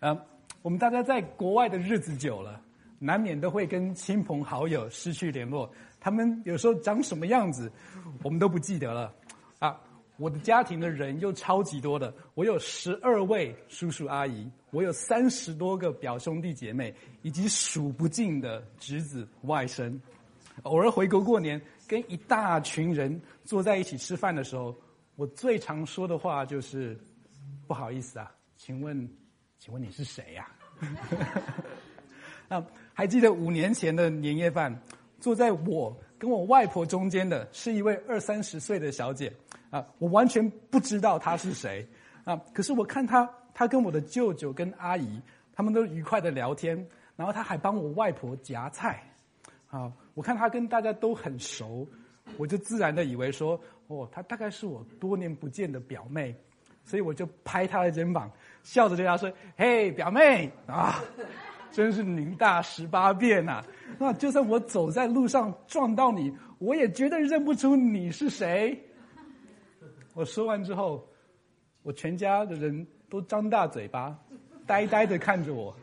呃，我们大家在国外的日子久了，难免都会跟亲朋好友失去联络。他们有时候长什么样子，我们都不记得了。啊，我的家庭的人又超级多的，我有十二位叔叔阿姨，我有三十多个表兄弟姐妹，以及数不尽的侄子外甥。偶尔回国过年，跟一大群人坐在一起吃饭的时候，我最常说的话就是：“不好意思啊，请问。”请问你是谁呀？啊，还记得五年前的年夜饭，坐在我跟我外婆中间的是一位二三十岁的小姐啊，我完全不知道她是谁啊。可是我看她，她跟我的舅舅跟阿姨他们都愉快的聊天，然后她还帮我外婆夹菜啊。我看她跟大家都很熟，我就自然的以为说，哦，她大概是我多年不见的表妹，所以我就拍她的肩膀。笑着对他说：“嘿，表妹啊，真是女大十八变呐！那就算我走在路上撞到你，我也绝对认不出你是谁。”我说完之后，我全家的人都张大嘴巴，呆呆的看着我。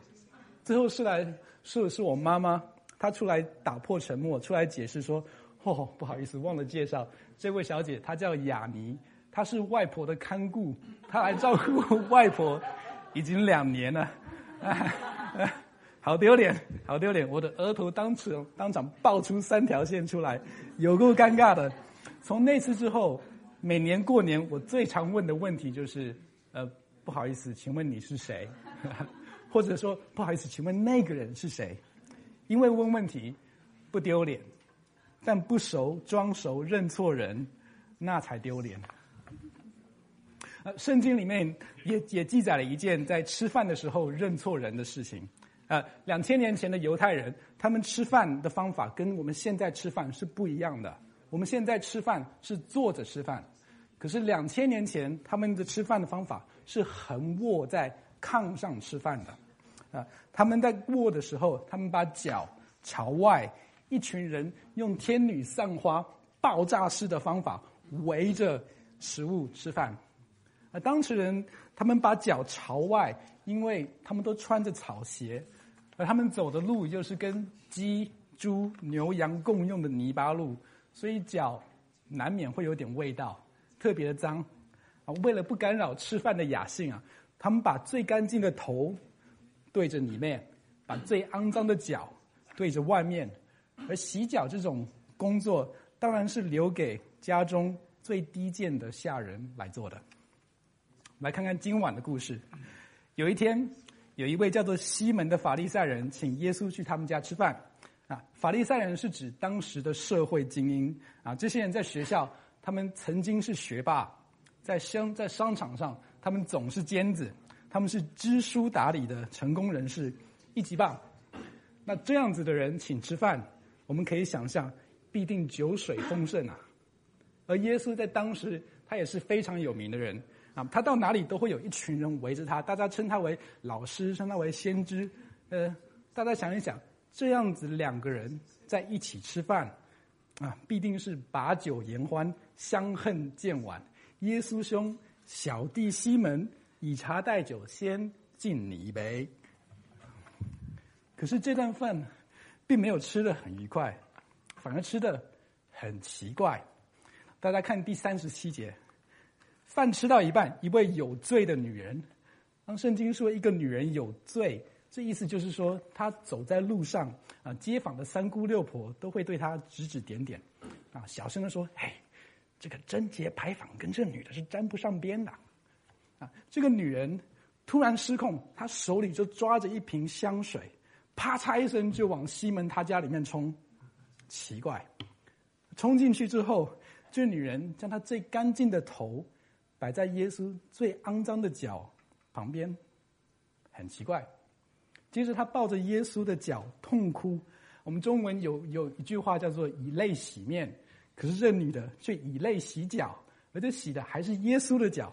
最后是来是是我妈妈，她出来打破沉默，出来解释说：“哦，不好意思，忘了介绍，这位小姐她叫雅尼。”他是外婆的看顾，他来照顾 外婆已经两年了，好丢脸，好丢脸！我的额头当场当场爆出三条线出来，有够尴尬的。从那次之后，每年过年我最常问的问题就是：呃，不好意思，请问你是谁？或者说不好意思，请问那个人是谁？因为问问题不丢脸，但不熟装熟认错人，那才丢脸。圣经里面也也记载了一件在吃饭的时候认错人的事情。呃，两千年前的犹太人，他们吃饭的方法跟我们现在吃饭是不一样的。我们现在吃饭是坐着吃饭，可是两千年前他们的吃饭的方法是横卧在炕上吃饭的。啊，他们在卧的时候，他们把脚朝外，一群人用天女散花爆炸式的方法围着食物吃饭。啊，当事人他们把脚朝外，因为他们都穿着草鞋，而他们走的路又是跟鸡、猪、牛、羊共用的泥巴路，所以脚难免会有点味道，特别的脏。啊，为了不干扰吃饭的雅兴啊，他们把最干净的头对着里面，把最肮脏的脚对着外面，而洗脚这种工作当然是留给家中最低贱的下人来做的。来看看今晚的故事。有一天，有一位叫做西门的法利赛人，请耶稣去他们家吃饭。啊，法利赛人是指当时的社会精英。啊，这些人在学校，他们曾经是学霸；在商在商场上，他们总是尖子。他们是知书达理的成功人士，一级棒。那这样子的人请吃饭，我们可以想象，必定酒水丰盛啊。而耶稣在当时，他也是非常有名的人。他到哪里都会有一群人围着他，大家称他为老师，称他为先知。呃，大家想一想，这样子两个人在一起吃饭，啊，必定是把酒言欢，相恨渐晚。耶稣兄，小弟西门，以茶代酒，先敬你一杯。可是这顿饭并没有吃的很愉快，反而吃的很奇怪。大家看第三十七节。饭吃到一半，一位有罪的女人。当圣经说一个女人有罪，这意思就是说，她走在路上啊，街坊的三姑六婆都会对她指指点点，啊，小声的说：“嘿，这个贞洁牌坊跟这女的是沾不上边的。”啊，这个女人突然失控，她手里就抓着一瓶香水，啪嚓一声就往西门他家里面冲。奇怪，冲进去之后，这女人将她最干净的头。摆在耶稣最肮脏的脚旁边，很奇怪。接着他抱着耶稣的脚痛哭。我们中文有有一句话叫做“以泪洗面”，可是这女的却以泪洗脚，而且洗的还是耶稣的脚，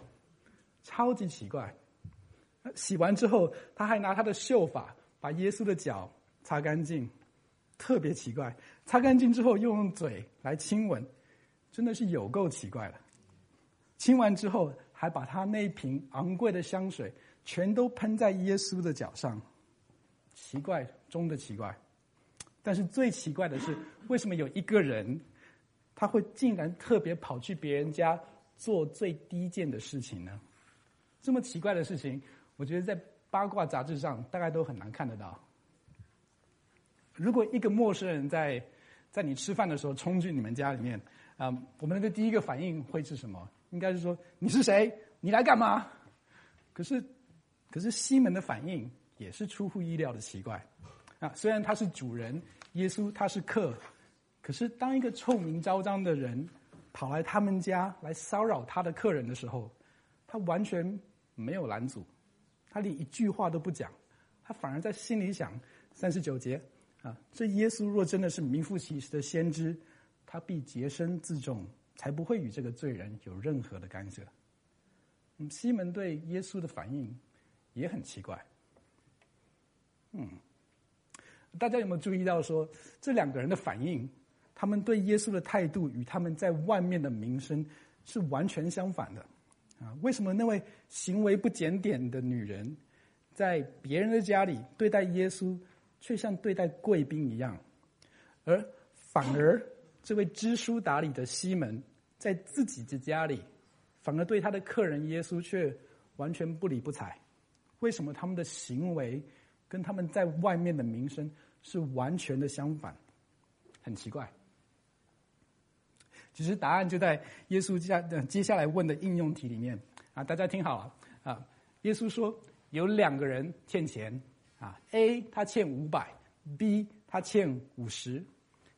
超级奇怪。洗完之后，他还拿他的秀发把耶稣的脚擦干净，特别奇怪。擦干净之后，又用嘴来亲吻，真的是有够奇怪了。亲完之后，还把他那一瓶昂贵的香水全都喷在耶稣的脚上，奇怪中的奇怪。但是最奇怪的是，为什么有一个人，他会竟然特别跑去别人家做最低贱的事情呢？这么奇怪的事情，我觉得在八卦杂志上大概都很难看得到。如果一个陌生人在在你吃饭的时候冲进你们家里面，啊，我们的第一个反应会是什么？应该是说你是谁？你来干嘛？可是，可是西门的反应也是出乎意料的奇怪。啊，虽然他是主人，耶稣他是客，可是当一个臭名昭彰的人跑来他们家来骚扰他的客人的时候，他完全没有拦阻，他连一句话都不讲，他反而在心里想：三十九节啊，这耶稣若真的是名副其实的先知，他必洁身自重，才不会与这个罪人有任何的干涉。嗯，西门对耶稣的反应也很奇怪，嗯。大家有没有注意到，说这两个人的反应，他们对耶稣的态度与他们在外面的名声是完全相反的，啊？为什么那位行为不检点的女人，在别人的家里对待耶稣，却像对待贵宾一样，而反而这位知书达理的西门，在自己的家里，反而对他的客人耶稣却完全不理不睬？为什么他们的行为跟他们在外面的名声？是完全的相反，很奇怪。其实答案就在耶稣接接下来问的应用题里面啊，大家听好了啊。耶稣说有两个人欠钱啊，A 他欠五百，B 他欠五十。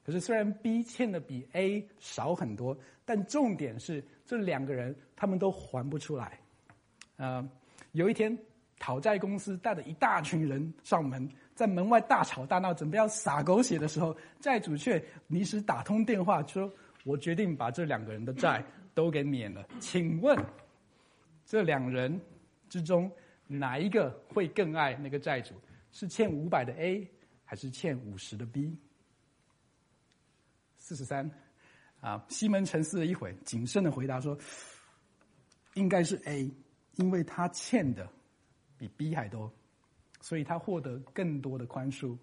可是虽然 B 欠的比 A 少很多，但重点是这两个人他们都还不出来。啊，有一天讨债公司带着一大群人上门。在门外大吵大闹，准备要撒狗血的时候，债主却临时打通电话说：“我决定把这两个人的债都给免了。”请问，这两人之中哪一个会更爱那个债主？是欠五百的 A，还是欠五十的 B？四十三，啊，西门沉思了一会，谨慎的回答说：“应该是 A，因为他欠的比 B 还多。”所以他获得更多的宽恕。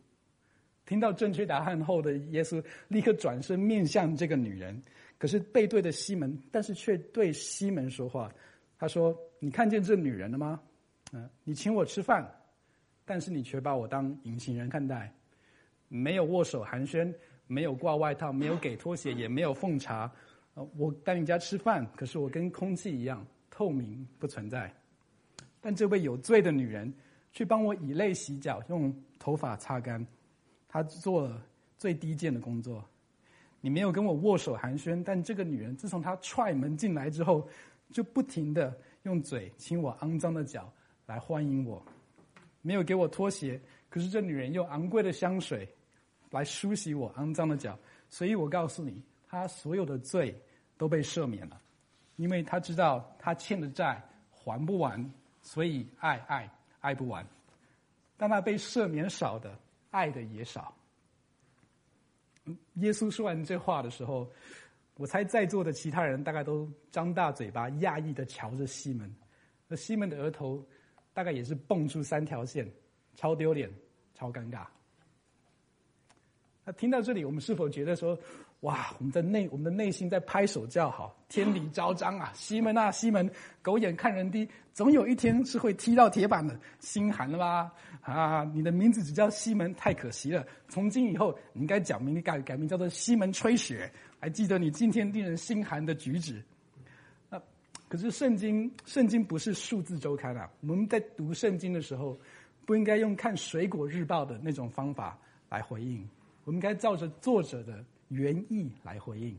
听到正确答案后的耶稣立刻转身面向这个女人，可是背对着西门，但是却对西门说话。他说：“你看见这女人了吗？嗯，你请我吃饭，但是你却把我当隐形人看待，没有握手寒暄，没有挂外套，没有给拖鞋，也没有奉茶。呃，我在你家吃饭，可是我跟空气一样透明，不存在。但这位有罪的女人。”却帮我以泪洗脚，用头发擦干，她做了最低贱的工作。你没有跟我握手寒暄，但这个女人自从她踹门进来之后，就不停的用嘴亲我肮脏的脚来欢迎我。没有给我拖鞋，可是这女人用昂贵的香水来梳洗我肮脏的脚。所以我告诉你，他所有的罪都被赦免了，因为他知道他欠的债还不完，所以爱爱。爱不完，但那被赦免少的，爱的也少。耶稣说完这话的时候，我猜在座的其他人大概都张大嘴巴，讶异的瞧着西门。那西门的额头大概也是蹦出三条线，超丢脸，超尴尬。那听到这里，我们是否觉得说？哇！我们的内，我们的内心在拍手叫好，天理昭彰啊！西门啊，西门，狗眼看人低，总有一天是会踢到铁板的，心寒了吧？啊！你的名字只叫西门，太可惜了。从今以后，你应该讲名，你改改名叫做西门吹雪。还记得你今天令人心寒的举止？啊！可是圣经，圣经不是数字周刊啊！我们在读圣经的时候，不应该用看水果日报的那种方法来回应，我们该照着作者的。原意来回应，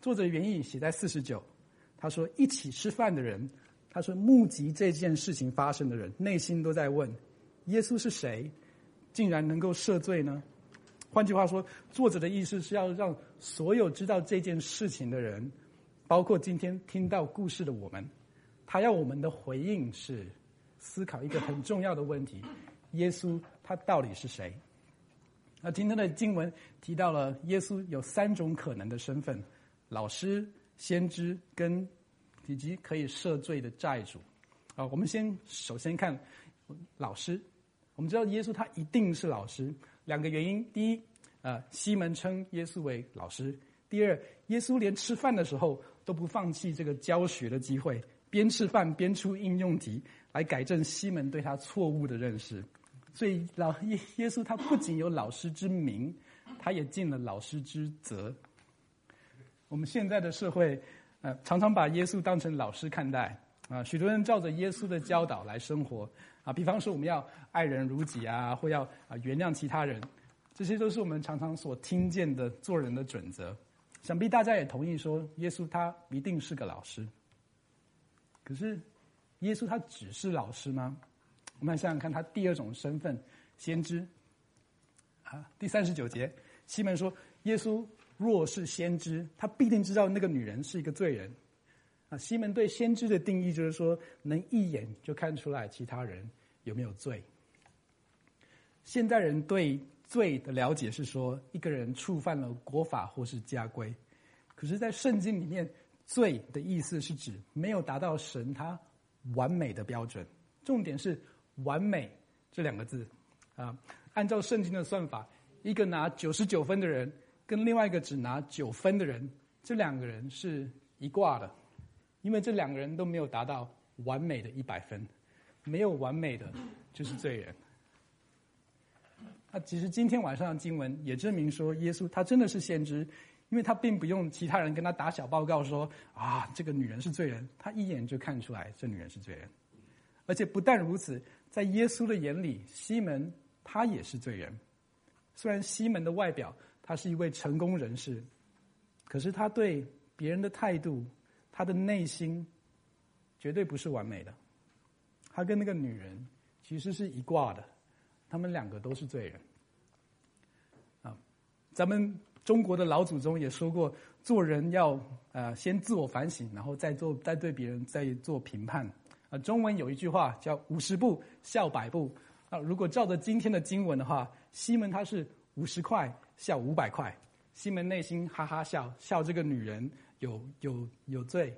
作者原意写在四十九。他说：“一起吃饭的人，他说目击这件事情发生的人，内心都在问：耶稣是谁？竟然能够赦罪呢？换句话说，作者的意思是要让所有知道这件事情的人，包括今天听到故事的我们，他要我们的回应是思考一个很重要的问题：耶稣他到底是谁？”那今天的经文提到了耶稣有三种可能的身份：老师、先知跟以及可以赦罪的债主。啊，我们先首先看老师。我们知道耶稣他一定是老师，两个原因：第一，呃，西门称耶稣为老师；第二，耶稣连吃饭的时候都不放弃这个教学的机会，边吃饭边出应用题来改正西门对他错误的认识。所以老耶耶稣他不仅有老师之名，他也尽了老师之责。我们现在的社会，呃，常常把耶稣当成老师看待。啊，许多人照着耶稣的教导来生活啊，比方说我们要爱人如己啊，或要啊原谅其他人，这些都是我们常常所听见的做人的准则。想必大家也同意说，耶稣他一定是个老师。可是，耶稣他只是老师吗？我们来想想看，他第二种身份——先知。啊，第三十九节，西门说：“耶稣若是先知，他必定知道那个女人是一个罪人。”啊，西门对先知的定义就是说，能一眼就看出来其他人有没有罪。现代人对罪的了解是说，一个人触犯了国法或是家规。可是，在圣经里面，罪的意思是指没有达到神他完美的标准。重点是“完美”这两个字。啊，按照圣经的算法，一个拿九十九分的人，跟另外一个只拿九分的人，这两个人是一挂的。因为这两个人都没有达到完美的一百分，没有完美的就是罪人。那其实今天晚上的经文也证明说，耶稣他真的是先知，因为他并不用其他人跟他打小报告说啊，这个女人是罪人，他一眼就看出来这女人是罪人。而且不但如此，在耶稣的眼里，西门他也是罪人。虽然西门的外表他是一位成功人士，可是他对别人的态度。他的内心绝对不是完美的，他跟那个女人其实是一挂的，他们两个都是罪人。啊，咱们中国的老祖宗也说过，做人要呃先自我反省，然后再做再对别人再做评判。啊，中文有一句话叫“五十步笑百步”。啊，如果照着今天的经文的话，西门他是五十块笑五百块，西门内心哈哈笑笑这个女人。有有有罪，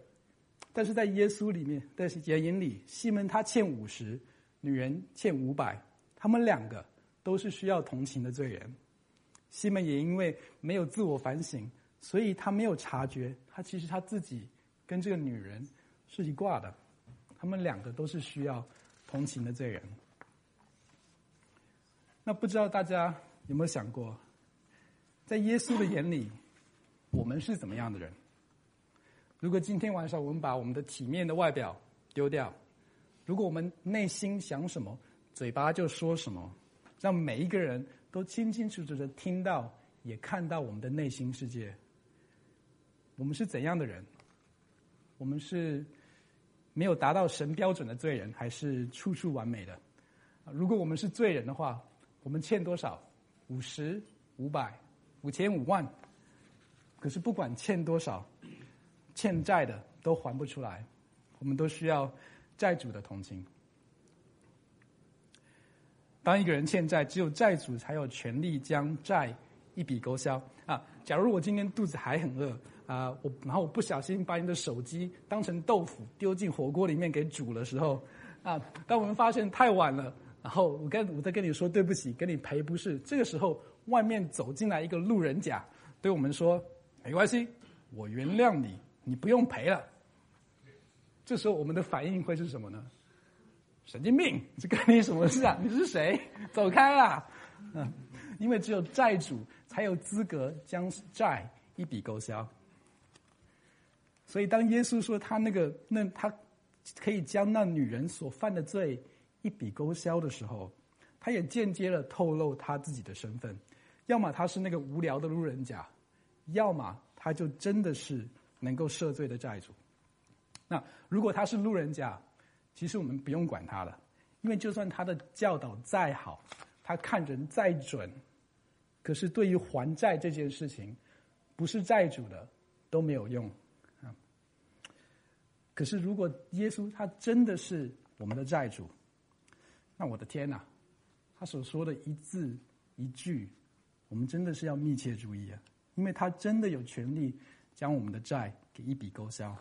但是在耶稣里面，在眼眼里，西门他欠五十，女人欠五百，他们两个都是需要同情的罪人。西门也因为没有自我反省，所以他没有察觉，他其实他自己跟这个女人是一挂的，他们两个都是需要同情的罪人。那不知道大家有没有想过，在耶稣的眼里，我们是怎么样的人？如果今天晚上我们把我们的体面的外表丢掉，如果我们内心想什么，嘴巴就说什么，让每一个人都清清楚楚的听到，也看到我们的内心世界，我们是怎样的人？我们是没有达到神标准的罪人，还是处处完美的？如果我们是罪人的话，我们欠多少？五十、五百、五千、五万。可是不管欠多少。欠债的都还不出来，我们都需要债主的同情。当一个人欠债，只有债主才有权利将债一笔勾销啊！假如我今天肚子还很饿啊，我然后我不小心把你的手机当成豆腐丢进火锅里面给煮的时候啊，当我们发现太晚了，然后我跟我在跟你说对不起，跟你赔不是，这个时候外面走进来一个路人甲，对我们说没关系，我原谅你。你不用赔了。这时候我们的反应会是什么呢？神经病，这跟你什么事啊？你是谁？走开啦！嗯，因为只有债主才有资格将债一笔勾销。所以当耶稣说他那个那他可以将那女人所犯的罪一笔勾销的时候，他也间接了透露他自己的身份：要么他是那个无聊的路人甲，要么他就真的是。能够赦罪的债主，那如果他是路人甲，其实我们不用管他了，因为就算他的教导再好，他看人再准，可是对于还债这件事情，不是债主的都没有用啊。可是如果耶稣他真的是我们的债主，那我的天哪，他所说的一字一句，我们真的是要密切注意啊，因为他真的有权利。将我们的债给一笔勾销。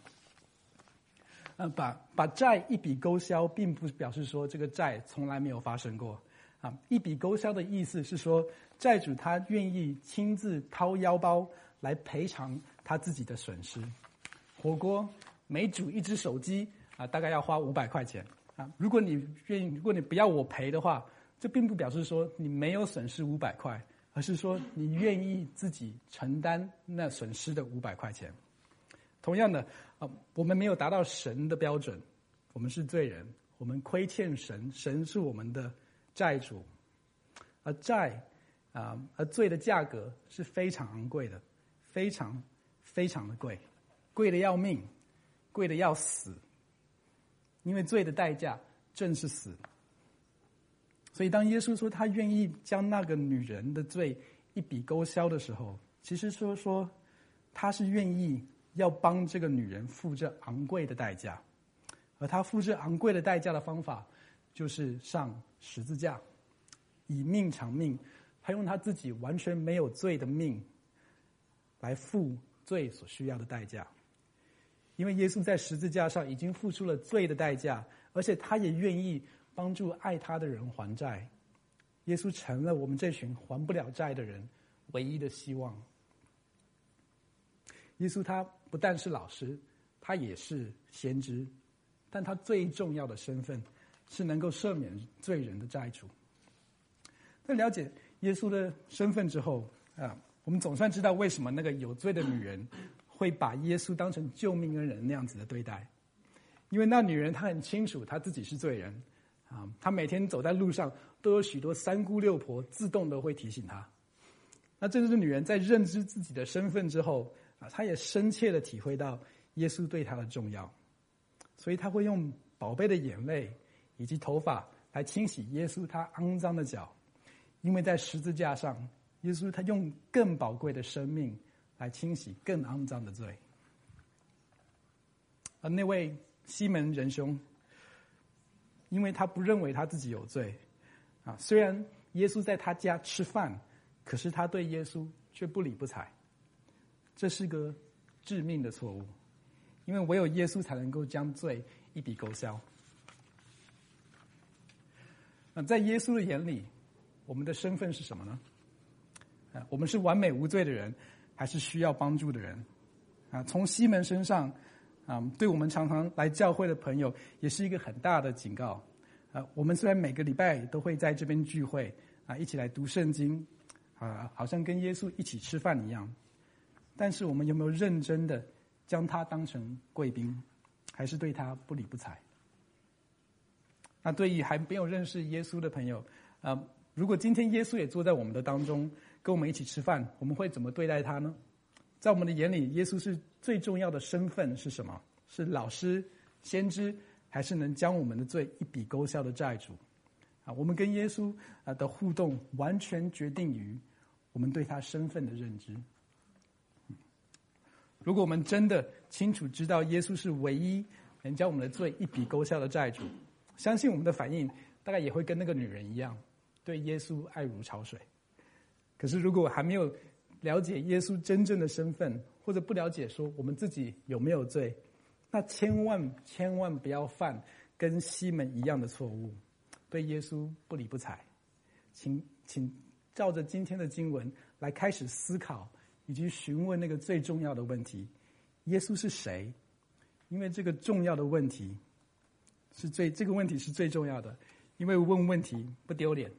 呃，把把债一笔勾销，并不表示说这个债从来没有发生过。啊，一笔勾销的意思是说，债主他愿意亲自掏腰包来赔偿他自己的损失。火锅每煮一只手机啊，大概要花五百块钱啊。如果你愿意，如果你不要我赔的话，这并不表示说你没有损失五百块，而是说你愿意自己承担那损失的五百块钱。同样的啊，我们没有达到神的标准，我们是罪人，我们亏欠神，神是我们的。债主，而债啊，而罪的价格是非常昂贵的，非常非常的贵，贵的要命，贵的要死。因为罪的代价正是死。所以，当耶稣说他愿意将那个女人的罪一笔勾销的时候，其实说说他是愿意要帮这个女人付这昂贵的代价，而他付这昂贵的代价的方法。就是上十字架，以命偿命，他用他自己完全没有罪的命，来付罪所需要的代价。因为耶稣在十字架上已经付出了罪的代价，而且他也愿意帮助爱他的人还债。耶稣成了我们这群还不了债的人唯一的希望。耶稣他不但是老师，他也是先知，但他最重要的身份。是能够赦免罪人的债主。在了解耶稣的身份之后啊，我们总算知道为什么那个有罪的女人会把耶稣当成救命恩人那样子的对待。因为那女人她很清楚她自己是罪人啊，她每天走在路上都有许多三姑六婆自动的会提醒她。那这就是女人在认知自己的身份之后啊，她也深切的体会到耶稣对她的重要，所以她会用宝贝的眼泪。以及头发来清洗耶稣他肮脏的脚，因为在十字架上，耶稣他用更宝贵的生命来清洗更肮脏的罪。而那位西门仁兄，因为他不认为他自己有罪，啊，虽然耶稣在他家吃饭，可是他对耶稣却不理不睬，这是个致命的错误，因为唯有耶稣才能够将罪一笔勾销。那在耶稣的眼里，我们的身份是什么呢？啊，我们是完美无罪的人，还是需要帮助的人？啊，从西门身上，啊，对我们常常来教会的朋友，也是一个很大的警告。啊，我们虽然每个礼拜都会在这边聚会，啊，一起来读圣经，啊，好像跟耶稣一起吃饭一样，但是我们有没有认真的将他当成贵宾，还是对他不理不睬？对于还没有认识耶稣的朋友，啊，如果今天耶稣也坐在我们的当中，跟我们一起吃饭，我们会怎么对待他呢？在我们的眼里，耶稣是最重要的身份是什么？是老师、先知，还是能将我们的罪一笔勾销的债主？啊，我们跟耶稣啊的互动，完全决定于我们对他身份的认知。如果我们真的清楚知道耶稣是唯一能将我们的罪一笔勾销的债主。相信我们的反应大概也会跟那个女人一样，对耶稣爱如潮水。可是，如果还没有了解耶稣真正的身份，或者不了解说我们自己有没有罪，那千万千万不要犯跟西门一样的错误，对耶稣不理不睬。请请照着今天的经文来开始思考，以及询问那个最重要的问题：耶稣是谁？因为这个重要的问题。是最这个问题是最重要的，因为问问题不丢脸，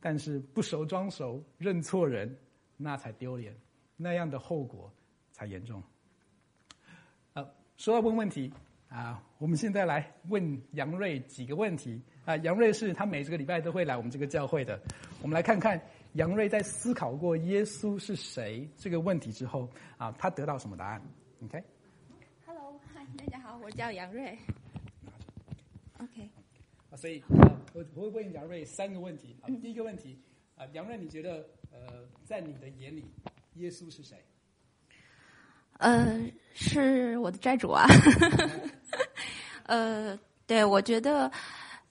但是不熟装熟认错人，那才丢脸，那样的后果才严重。啊，说到问问题啊，我们现在来问杨瑞几个问题啊。杨瑞是他每这个礼拜都会来我们这个教会的，我们来看看杨瑞在思考过耶稣是谁这个问题之后啊，他得到什么答案？OK，Hello，嗨，大家好，我叫杨瑞。OK，啊，所以啊，我我会问杨瑞三个问题啊。第一个问题啊，杨瑞，你觉得呃，在你的眼里，耶稣是谁？呃，是我的债主啊。呃，对，我觉得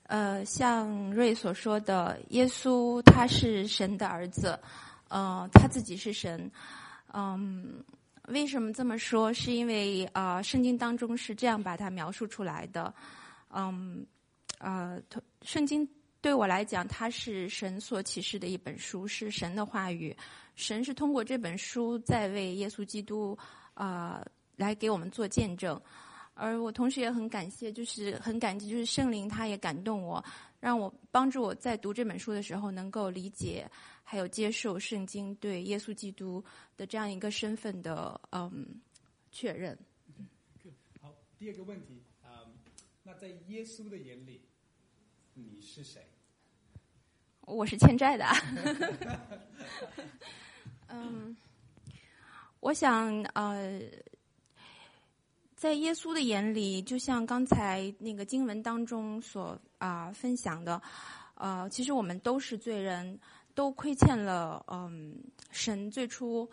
呃，像瑞所说的，耶稣他是神的儿子，呃，他自己是神，嗯，为什么这么说？是因为啊，圣经当中是这样把它描述出来的。嗯，呃，圣经对我来讲，它是神所启示的一本书，是神的话语。神是通过这本书在为耶稣基督啊来给我们做见证。而我同时也很感谢，就是很感激，就是圣灵他也感动我，让我帮助我在读这本书的时候能够理解。还有接受圣经对耶稣基督的这样一个身份的嗯确认。好，第二个问题，那在耶稣的眼里，你是谁？我是欠债的。嗯，我想呃，在耶稣的眼里，就像刚才那个经文当中所啊分享的，呃，其实我们都是罪人。都亏欠了，嗯，神最初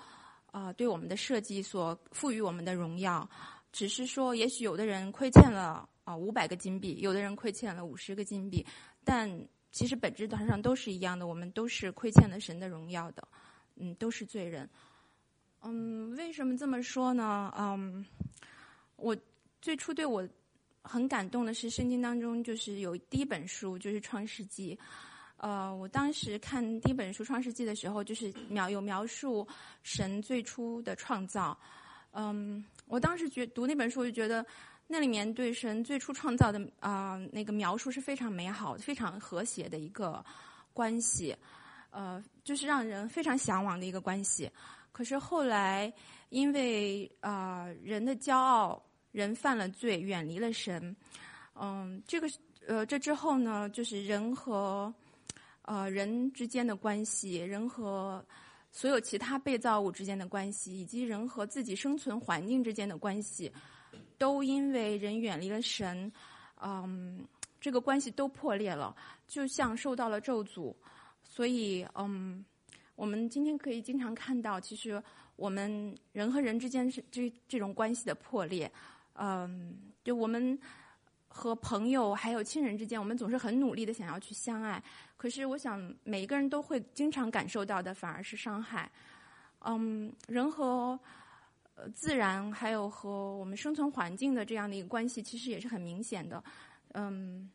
啊对我们的设计所赋予我们的荣耀，只是说，也许有的人亏欠了啊五百个金币，有的人亏欠了五十个金币，但其实本质上都是一样的，我们都是亏欠了神的荣耀的，嗯，都是罪人。嗯，为什么这么说呢？嗯，我最初对我很感动的是，圣经当中就是有第一本书就是创世纪。呃，我当时看第一本书《创世纪》的时候，就是描有描述神最初的创造。嗯，我当时觉读那本书，我就觉得那里面对神最初创造的啊那个描述是非常美好、非常和谐的一个关系，呃，就是让人非常向往的一个关系。可是后来因为啊人的骄傲，人犯了罪，远离了神。嗯，这个呃这之后呢，就是人和呃，人之间的关系，人和所有其他被造物之间的关系，以及人和自己生存环境之间的关系，都因为人远离了神，嗯，这个关系都破裂了，就像受到了咒诅。所以，嗯，我们今天可以经常看到，其实我们人和人之间是这这种关系的破裂，嗯，就我们。和朋友还有亲人之间，我们总是很努力的想要去相爱，可是我想每一个人都会经常感受到的反而是伤害。嗯，人和呃自然还有和我们生存环境的这样的一个关系，其实也是很明显的。嗯，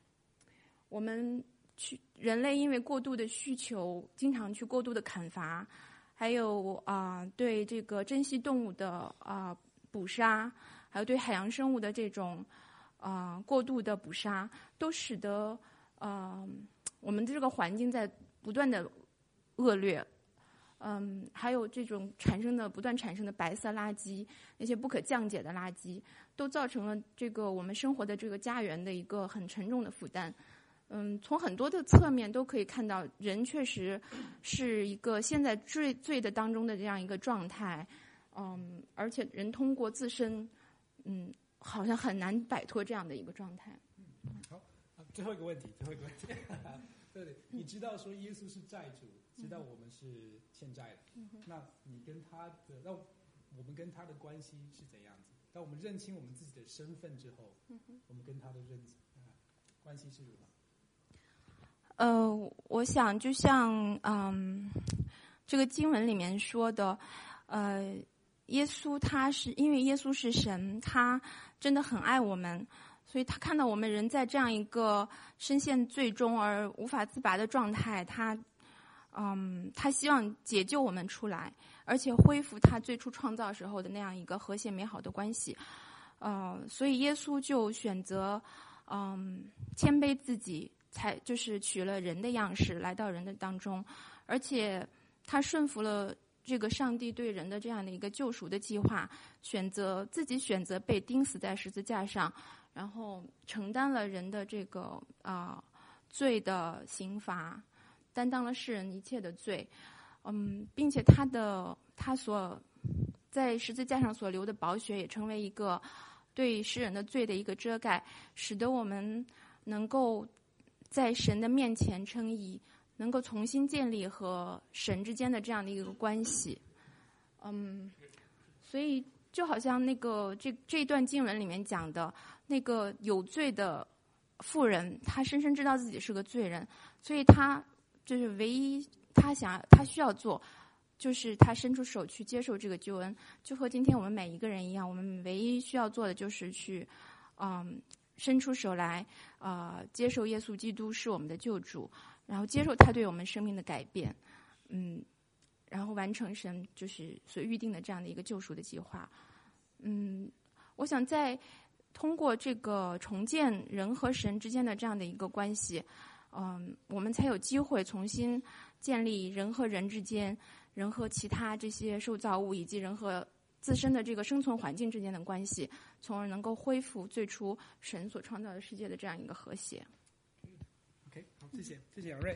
我们去人类因为过度的需求，经常去过度的砍伐，还有啊对这个珍稀动物的啊捕杀，还有对海洋生物的这种。啊，过度的捕杀都使得呃我们的这个环境在不断的恶劣，嗯，还有这种产生的不断产生的白色垃圾，那些不可降解的垃圾，都造成了这个我们生活的这个家园的一个很沉重的负担。嗯，从很多的侧面都可以看到，人确实是一个现在最最的当中的这样一个状态。嗯，而且人通过自身，嗯。好像很难摆脱这样的一个状态。好，最后一个问题，最后一个问题。对 对，你知道说耶稣是债主，知道我们是欠债的。那你跟他的，那我们跟他的关系是怎样子？当我们认清我们自己的身份之后，我们跟他的认关系是如何？呃，我想就像嗯，这个经文里面说的，呃。耶稣他是因为耶稣是神，他真的很爱我们，所以他看到我们人在这样一个深陷最终而无法自拔的状态，他，嗯，他希望解救我们出来，而且恢复他最初创造时候的那样一个和谐美好的关系，呃，所以耶稣就选择，嗯，谦卑自己，才就是取了人的样式来到人的当中，而且他顺服了。这个上帝对人的这样的一个救赎的计划，选择自己选择被钉死在十字架上，然后承担了人的这个啊罪的刑罚，担当了世人一切的罪，嗯，并且他的他所在十字架上所流的宝血也成为一个对世人的罪的一个遮盖，使得我们能够在神的面前称义。能够重新建立和神之间的这样的一个关系，嗯，所以就好像那个这这段经文里面讲的那个有罪的妇人，她深深知道自己是个罪人，所以她就是唯一他想他需要做，就是他伸出手去接受这个救恩，就和今天我们每一个人一样，我们唯一需要做的就是去，嗯，伸出手来，呃，接受耶稣基督是我们的救主，然后接受他对我们生命的改变，嗯，然后完成神就是所预定的这样的一个救赎的计划，嗯，我想在通过这个重建人和神之间的这样的一个关系，嗯，我们才有机会重新建立人和人之间。人和其他这些受造物，以及人和自身的这个生存环境之间的关系，从而能够恢复最初神所创造的世界的这样一个和谐。OK，好，谢谢，谢谢杨瑞。